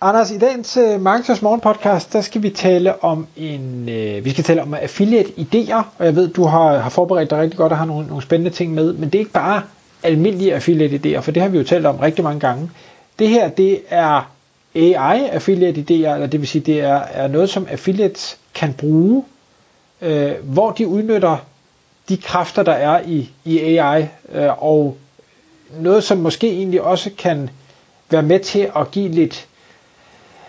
Anders, i dagens øh, Marketers Morgen podcast, der skal vi tale om en, øh, vi skal tale om affiliate idéer, og jeg ved, du har, har forberedt dig rigtig godt og har nogle, nogle spændende ting med, men det er ikke bare almindelige affiliate idéer, for det har vi jo talt om rigtig mange gange. Det her, det er AI affiliate idéer, eller det vil sige, det er, er noget, som affiliates kan bruge, øh, hvor de udnytter de kræfter, der er i, i AI, øh, og noget, som måske egentlig også kan være med til at give lidt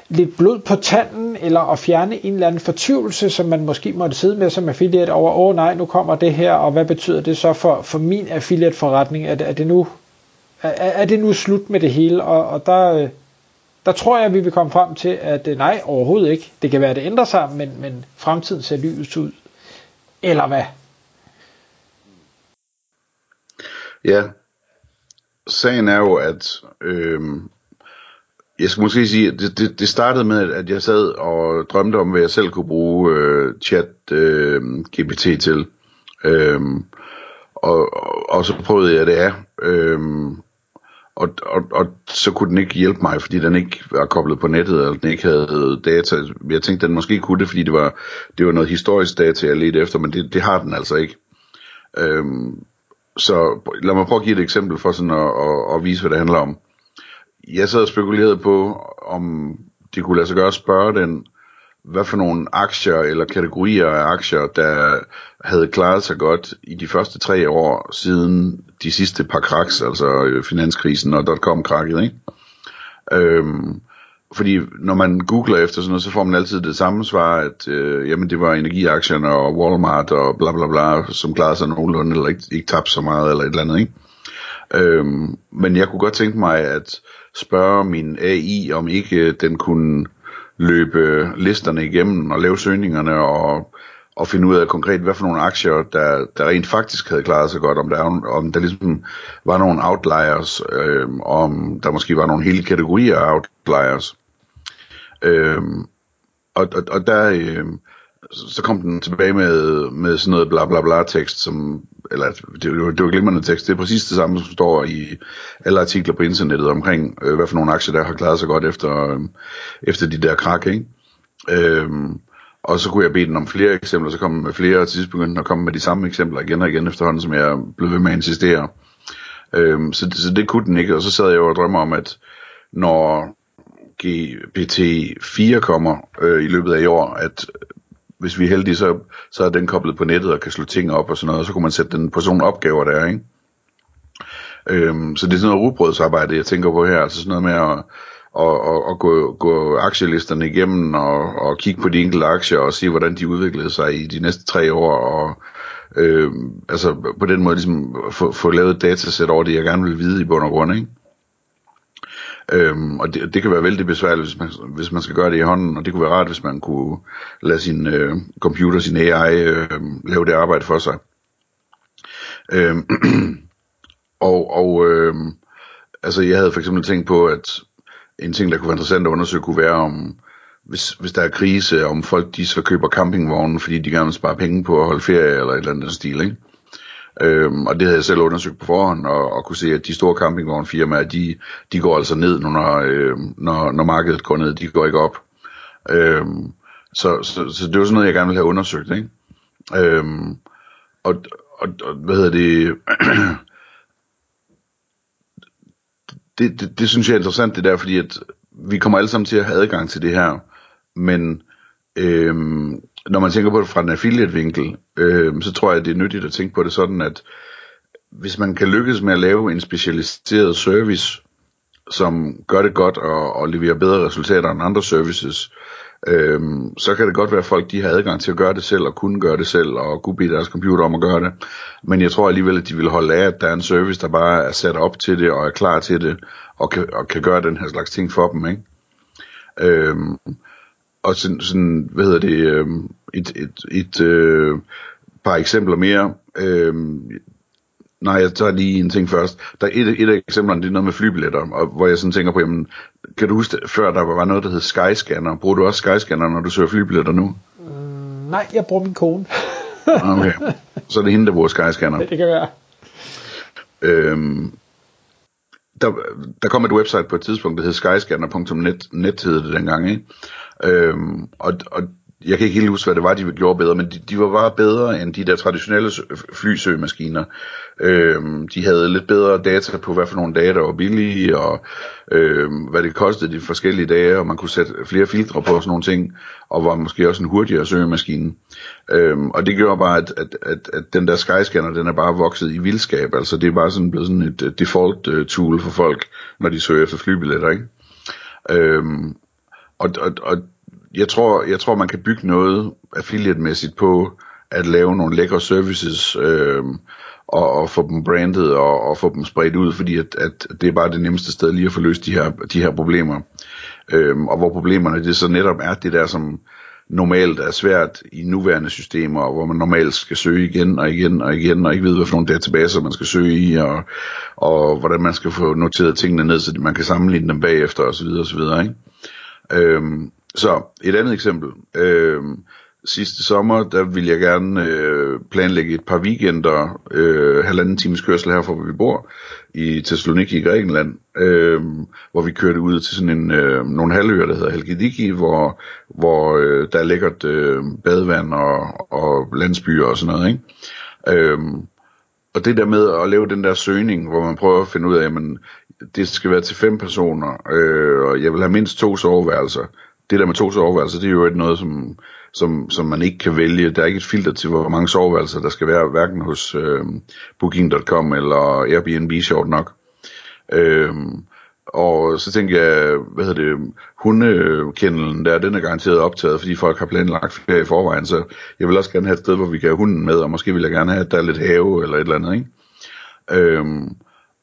lidt blod på tanden, eller at fjerne en eller anden fortvivlelse, som man måske måtte sidde med som affiliate over, åh oh, nej, nu kommer det her, og hvad betyder det så for, for min affiliate-forretning? Er, er, det nu, er, er det nu slut med det hele? Og, og der, øh, der tror jeg, at vi vil komme frem til, at øh, nej, overhovedet ikke. Det kan være, at det ændrer sig, men, men fremtiden ser lys ud. Eller hvad? Ja, sagen er jo, at øh, jeg skal måske sige, at det, det, det startede med, at jeg sad og drømte om, hvad jeg selv kunne bruge øh, chat øh, GPT til. Øh, og, og, og så prøvede jeg det af. Øh, og, og, og så kunne den ikke hjælpe mig, fordi den ikke var koblet på nettet, eller den ikke havde data. Jeg tænkte, den måske kunne det, fordi det var, det var noget historisk data, jeg ledte efter, men det, det har den altså ikke. Øhm, så lad mig prøve at give et eksempel for sådan at, at, at vise, hvad det handler om jeg sad og spekulerede på, om det kunne lade sig gøre at spørge den, hvad for nogle aktier eller kategorier af aktier, der havde klaret sig godt i de første tre år siden de sidste par kraks, altså øh, finanskrisen og dotcom-krakket, ikke? Øhm, fordi når man googler efter sådan noget, så får man altid det samme svar, at øh, jamen det var energiaktierne og Walmart og bla bla bla, som klarede sig nogenlunde, eller ikke, ikke tabte så meget, eller et eller andet, ikke? Øhm, men jeg kunne godt tænke mig at spørge min AI, om ikke den kunne løbe listerne igennem og lave søgningerne og, og finde ud af konkret, hvad for nogle aktier, der, der rent faktisk havde klaret sig godt, om der, om der ligesom var nogle outliers, øh, om der måske var nogle hele kategorier af outliers. Øh, og, og, og der, øh, så kom den tilbage med, med sådan noget bla bla bla tekst, som, eller det, var, det var glimrende tekst, det er præcis det samme, som står i alle artikler på internettet omkring, øh, hvad for nogle aktier, der har klaret sig godt efter, øh, efter de der krak, ikke? Øh, og så kunne jeg bede den om flere eksempler, så kom med flere, og til sidst begyndte at komme med de samme eksempler igen og igen efterhånden, som jeg blev ved med at insistere. Øhm, så, så det kunne den ikke, og så sad jeg og drømmer om, at når GPT-4 kommer øh, i løbet af i år, at hvis vi er heldige, så, så er den koblet på nettet og kan slå ting op og sådan noget, og så kunne man sætte den på sådan nogle opgaver der, ikke? Øhm, så det er sådan noget rugbrødsarbejde, jeg tænker på her, altså sådan noget med at, og, og, og gå, gå aktielisterne igennem og, og kigge på de enkelte aktier og se, hvordan de udviklede sig i de næste tre år, og øh, altså på den måde ligesom få, få lavet et datasæt over det, jeg gerne vil vide i bund og grund, ikke? Øhm, og det, det kan være vældig besværligt, hvis man, hvis man skal gøre det i hånden, og det kunne være rart, hvis man kunne lade sin øh, computer, sin AI, øh, lave det arbejde for sig. Øhm, og og øh, altså jeg havde for eksempel tænkt på, at en ting, der kunne være interessant at undersøge, kunne være om, hvis, hvis der er krise, om folk de så køber campingvogne, fordi de gerne vil spare penge på at holde ferie eller et eller andet stil, ikke? Øhm, og det havde jeg selv undersøgt på forhånd, og, og kunne se, at de store campingvognfirmaer, de, de går altså ned, når, øh, når, når markedet går ned, de går ikke op. Øhm, så, så, så det var sådan noget, jeg gerne ville have undersøgt, ikke? Øhm, og, og, og, hvad hedder det, det, det, det synes jeg er interessant, det der, fordi at vi kommer alle sammen til at have adgang til det her, men øhm, når man tænker på det fra en affiliate-vinkel, øh, så tror jeg, det er nyttigt at tænke på det sådan, at hvis man kan lykkes med at lave en specialiseret service, som gør det godt og, og leverer bedre resultater end andre services, øh, så kan det godt være, at folk de har adgang til at gøre det selv og kunne gøre det selv og kunne bede deres computer om at gøre det. Men jeg tror alligevel, at de vil holde af, at der er en service, der bare er sat op til det og er klar til det og kan, og kan gøre den her slags ting for dem. Ikke? Øh, og sådan, sådan hvad hedder det, øh, et, et, et, øh, par eksempler mere. Øhm, nej, jeg tager lige en ting først. Der er et, et af eksemplerne, det er noget med flybilletter, og hvor jeg sådan tænker på, jamen, kan du huske, før der var noget, der hed Skyscanner. Bruger du også Skyscanner, når du søger flybilletter nu? Mm, nej, jeg bruger min kone. okay, så er det hende, der bruger Skyscanner. det kan være. Øhm, der, der kom et website på et tidspunkt, der hed skyscanner.net, net hed det dengang, ikke? Øhm, og, og jeg kan ikke helt huske, hvad det var, de gjorde bedre, men de, de var bare bedre end de der traditionelle flysøgemaskiner. Øhm, de havde lidt bedre data på, hvad for nogle dage, der var billige, og øhm, hvad det kostede de forskellige dage, og man kunne sætte flere filtre på og sådan nogle ting, og var måske også en hurtigere søgemaskine. Øhm, og det gjorde bare, at, at, at, at den der Skyscanner, den er bare vokset i vildskab. Altså det er bare sådan blevet sådan et default øh, tool for folk, når de søger efter flybilletter, ikke? Øhm, og, og, og jeg tror, jeg tror, man kan bygge noget affiliate-mæssigt på at lave nogle lækre services øh, og, og få dem brandet og, og få dem spredt ud, fordi at, at det er bare det nemmeste sted lige at få løst de her, de her problemer. Øh, og hvor problemerne det så netop er det der, som normalt er svært i nuværende systemer, hvor man normalt skal søge igen og igen og igen, og ikke ved, hvad for nogle databaser man skal søge i, og, og hvordan man skal få noteret tingene ned, så man kan sammenligne dem bagefter osv. osv. Ikke? Øhm, så et andet eksempel. Øh, sidste sommer, der ville jeg gerne øh, planlægge et par weekender, øh, halvanden times kørsel herfra, hvor vi bor, i Thessaloniki i Grækenland, øh, hvor vi kørte ud til sådan en, øh, nogle halvøer, der hedder Halkidiki, hvor, hvor øh, der er lækkert øh, badevand og, og landsbyer og sådan noget. Ikke? Øh, og det der med at lave den der søgning, hvor man prøver at finde ud af, at det skal være til fem personer, øh, og jeg vil have mindst to soveværelser, det der med to soveværelser, det er jo ikke noget, som, som, som man ikke kan vælge. Der er ikke et filter til, hvor mange soveværelser der skal være, hverken hos øh, Booking.com eller Airbnb, sjovt nok. Øh, og så tænker jeg, hvad hedder det, hundekendelen der, den er garanteret optaget, fordi folk har planlagt ferie i forvejen, så jeg vil også gerne have et sted, hvor vi kan have hunden med, og måske vil jeg gerne have, at der er lidt have eller et eller andet, ikke? Øhm,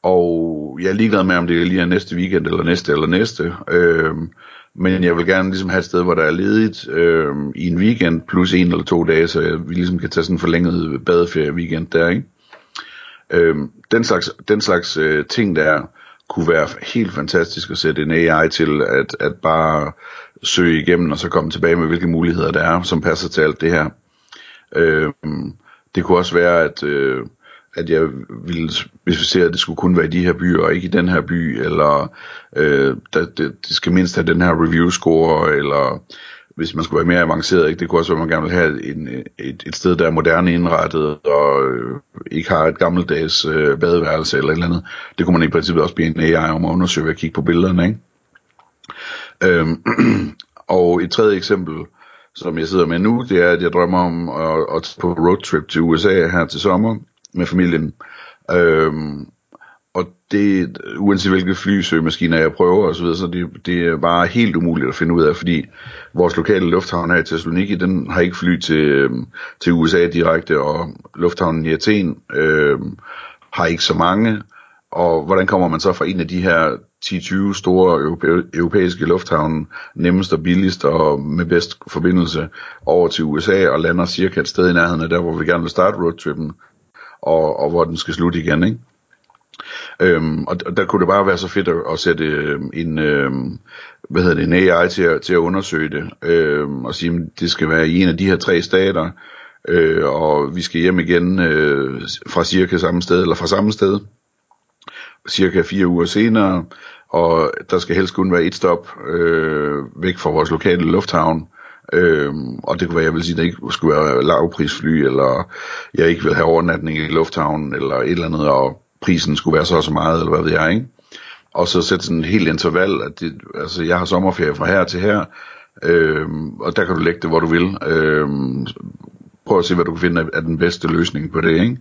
og jeg er ligeglad med, om det lige er næste weekend, eller næste, eller næste. Øhm, men jeg vil gerne ligesom have et sted, hvor der er ledigt øh, i en weekend, plus en eller to dage, så vi ligesom kan tage sådan en forlænget badeferie weekend der, ikke? Øh, den slags, den slags øh, ting der kunne være helt fantastisk at sætte en AI til at, at bare søge igennem og så komme tilbage med hvilke muligheder der er, som passer til alt det her. Øh, det kunne også være, at øh, at jeg ville specificere, at det skulle kun være i de her byer, og ikke i den her by, eller øh, det, det skal mindst have den her review score, eller hvis man skulle være mere avanceret, ikke? det kunne også være, at man gerne vil have en, et, et sted, der er moderne indrettet, og øh, ikke har et gammeldags øh, badeværelse eller et eller andet. Det kunne man i princippet også blive en AI om at undersøge ved at kigge på billederne. Ikke? Øhm, og et tredje eksempel, som jeg sidder med nu, det er, at jeg drømmer om at, at tage på roadtrip til USA her til sommer, med familien. Øhm, og det, uanset hvilke flysøgemaskiner jeg prøver osv., så, så det, det er bare helt umuligt at finde ud af, fordi vores lokale lufthavn her i Thessaloniki, den har ikke fly til, øhm, til USA direkte, og lufthavnen i Athen øhm, har ikke så mange, og hvordan kommer man så fra en af de her 10-20 store europæiske lufthavne, nemmest og billigst og med bedst forbindelse over til USA og lander cirka et sted i nærheden af der, hvor vi gerne vil starte roadtrippen, og, og hvor den skal slutte igen, ikke? Øhm, og der kunne det bare være så fedt at, at sætte øh, en, øh, hvad hedder det, en AI til at, til at undersøge det, øh, og sige, at det skal være i en af de her tre stater, øh, og vi skal hjem igen øh, fra cirka samme sted, eller fra samme sted, cirka fire uger senere, og der skal helst kun være et stop øh, væk fra vores lokale lufthavn, Øhm, og det kunne være, jeg vil sige, at det ikke skulle være lavprisfly, eller jeg ikke vil have overnatning i lufthavnen, eller et eller andet, og prisen skulle være så og så meget, eller hvad ved jeg, ikke? Og så sætte sådan en helt interval, at det, altså jeg har sommerferie fra her til her, øhm, og der kan du lægge det, hvor du vil. Øhm, prøv at se, hvad du kan finde af den bedste løsning på det, ikke?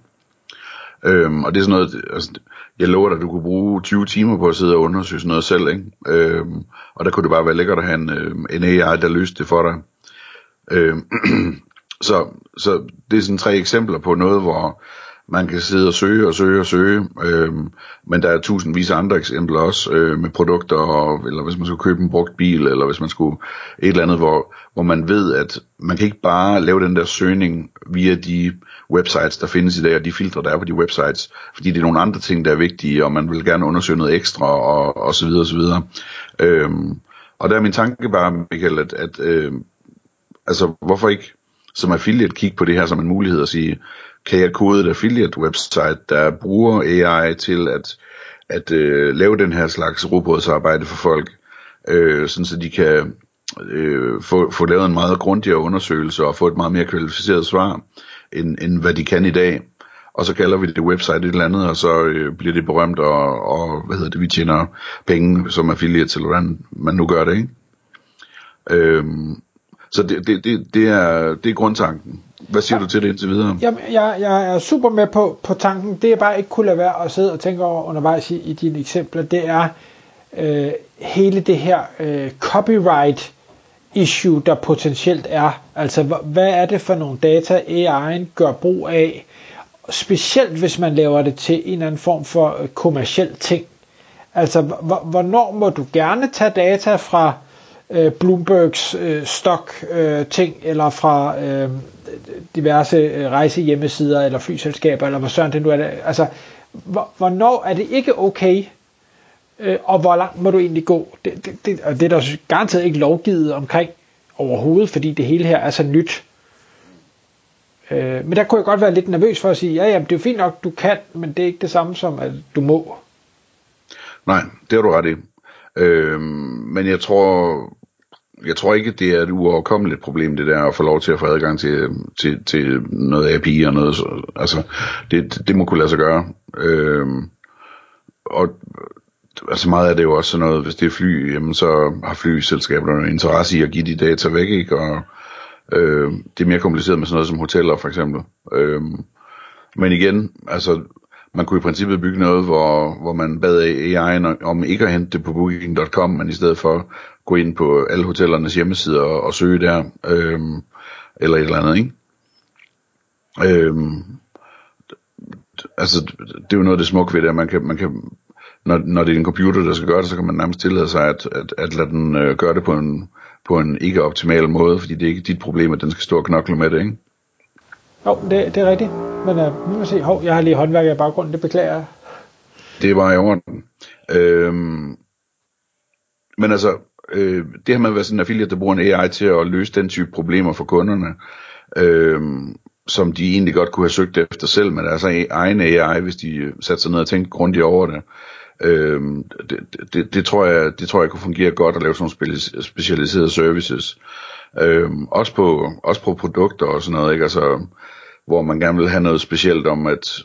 Øhm, og det er sådan noget, altså, jeg lover dig, at du kunne bruge 20 timer på at sidde og undersøge sådan noget selv, ikke? Øhm, og der kunne det bare være lækkert at have en, øh, en AI, der løste det for dig. Øh, så, så det er sådan tre eksempler på noget, hvor, man kan sidde og søge og søge og søge, øh, men der er tusindvis af andre eksempler også øh, med produkter, og, eller hvis man skulle købe en brugt bil, eller hvis man skulle et eller andet, hvor, hvor man ved, at man kan ikke bare lave den der søgning via de websites, der findes i dag, og de filtre, der er på de websites, fordi det er nogle andre ting, der er vigtige, og man vil gerne undersøge noget ekstra, og, og så videre, og så videre. Øh, og der er min tanke bare, Michael, at, at øh, altså, hvorfor ikke som affiliate kigge på det her som en mulighed og sige, kan jeg kode et affiliate website, der bruger AI til at, at øh, lave den her slags robotsarbejde for folk, øh, sådan så de kan øh, få, få lavet en meget grundigere undersøgelse og få et meget mere kvalificeret svar, end, end hvad de kan i dag. Og så kalder vi det website et eller andet, og så øh, bliver det berømt, og, og hvad hedder det, vi tjener penge som affiliate, eller hvordan man nu gør det, ikke? Øhm, så det, det, det, det, er, det er grundtanken. Hvad siger ja. du til det indtil videre? Jamen, jeg, jeg er super med på, på tanken. Det jeg bare ikke kunne lade være at sidde og tænke over undervejs i, i dine eksempler, det er øh, hele det her øh, copyright issue, der potentielt er. Altså, hvad er det for nogle data, AI'en gør brug af, specielt hvis man laver det til en eller anden form for øh, kommersiel ting. Altså, hvornår må du gerne tage data fra øh, Bloombergs øh, stok øh, ting, eller fra øh, diverse øh, rejsehjemmesider, eller flyselskaber, eller hvad søren det nu er. Altså, hvornår er det ikke okay, øh, og hvor langt må du egentlig gå? Det, det, det, og det er der garanteret ikke lovgivet omkring overhovedet, fordi det hele her er så nyt. Øh, men der kunne jeg godt være lidt nervøs for at sige, ja, ja, det er jo fint nok, du kan, men det er ikke det samme som, at du må. Nej, det har du ret i. Øh, men jeg tror, jeg tror ikke, det er et uoverkommeligt problem, det der at få lov til at få adgang til, til, til noget API og noget. Så, Altså, det, det må kunne lade sig gøre. Øh, og altså meget af det er jo også sådan noget, hvis det er fly, jamen så har flyselskaberne interesse i at give de data væk, ikke? Og øh, det er mere kompliceret med sådan noget som hoteller for eksempel. Øh, men igen, altså man kunne i princippet bygge noget, hvor, hvor man bad AI'en om ikke at hente det på booking.com, men i stedet for gå ind på alle hotellernes hjemmesider og, og søge der, øhm, eller et eller andet, ikke? Øhm, altså, det er jo noget af det smukke ved det, at man kan, man kan når, når det er en computer, der skal gøre det, så kan man nærmest tillade sig at, at, at lade den øh, gøre det på en, på en ikke optimal måde, fordi det er ikke dit problem, at den skal stå og knokle med det, ikke? Jo, det, det er rigtigt. Men uh, nu må se, hov, jeg har lige håndværker i baggrunden, det beklager jeg. Det var i orden. Øhm, men altså, øh, det her med at være sådan en affiliate, der bruger en AI til at løse den type problemer for kunderne, øh, som de egentlig godt kunne have søgt efter selv men altså e- egen AI, hvis de øh, satte sig ned og tænkte grundigt over det. Øh, det, det, det, tror jeg, det tror jeg kunne fungere godt at lave sådan nogle specialiserede services. Øh, også, på, også på produkter og sådan noget, ikke? Altså, hvor man gerne vil have noget specielt om, at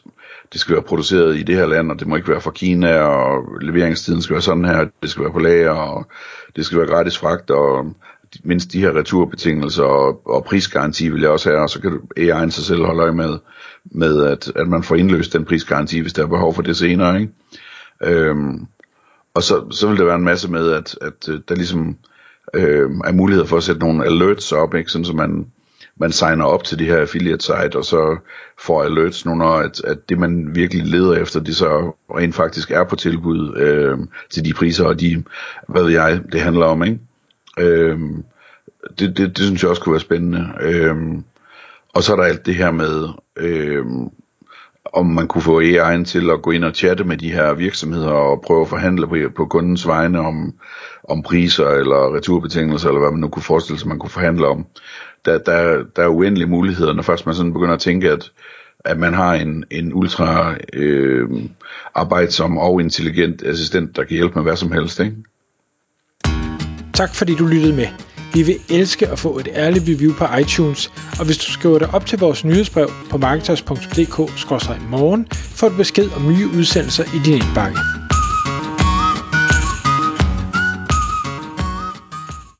det skal være produceret i det her land, og det må ikke være fra Kina, og leveringstiden skal være sådan her, det skal være på lager, og det skal være gratis fragt, og mindst de her returbetingelser og, og prisgaranti vil jeg også have, og så kan AI'en sig selv holde øje med, med at, at man får indløst den prisgaranti, hvis der er behov for det senere. Ikke? Øhm, og så, så vil der være en masse med, at, at øh, der ligesom øh, er mulighed for at sætte nogle alerts op, ikke? sådan så man man signer op til de her affiliate site, og så får alerts nu, når at, at det man virkelig leder efter, det så rent faktisk er på tilbud øh, til de priser, og de, hvad ved jeg, det handler om, ikke? Øh, det, det, det synes jeg også kunne være spændende. Øh, og så er der alt det her med, øh, om man kunne få AI'en til at gå ind og chatte med de her virksomheder og prøve at forhandle på, på kundens vegne om, om priser eller returbetingelser, eller hvad man nu kunne forestille sig, man kunne forhandle om der, der, der er uendelige muligheder, når først man sådan begynder at tænke, at, at man har en, en ultra øh, arbejdsom og intelligent assistent, der kan hjælpe med hvad som helst. Ikke? Tak fordi du lyttede med. Vi vil elske at få et ærligt review på iTunes, og hvis du skriver dig op til vores nyhedsbrev på marketers.dk-morgen, får du besked om nye udsendelser i din indbakke.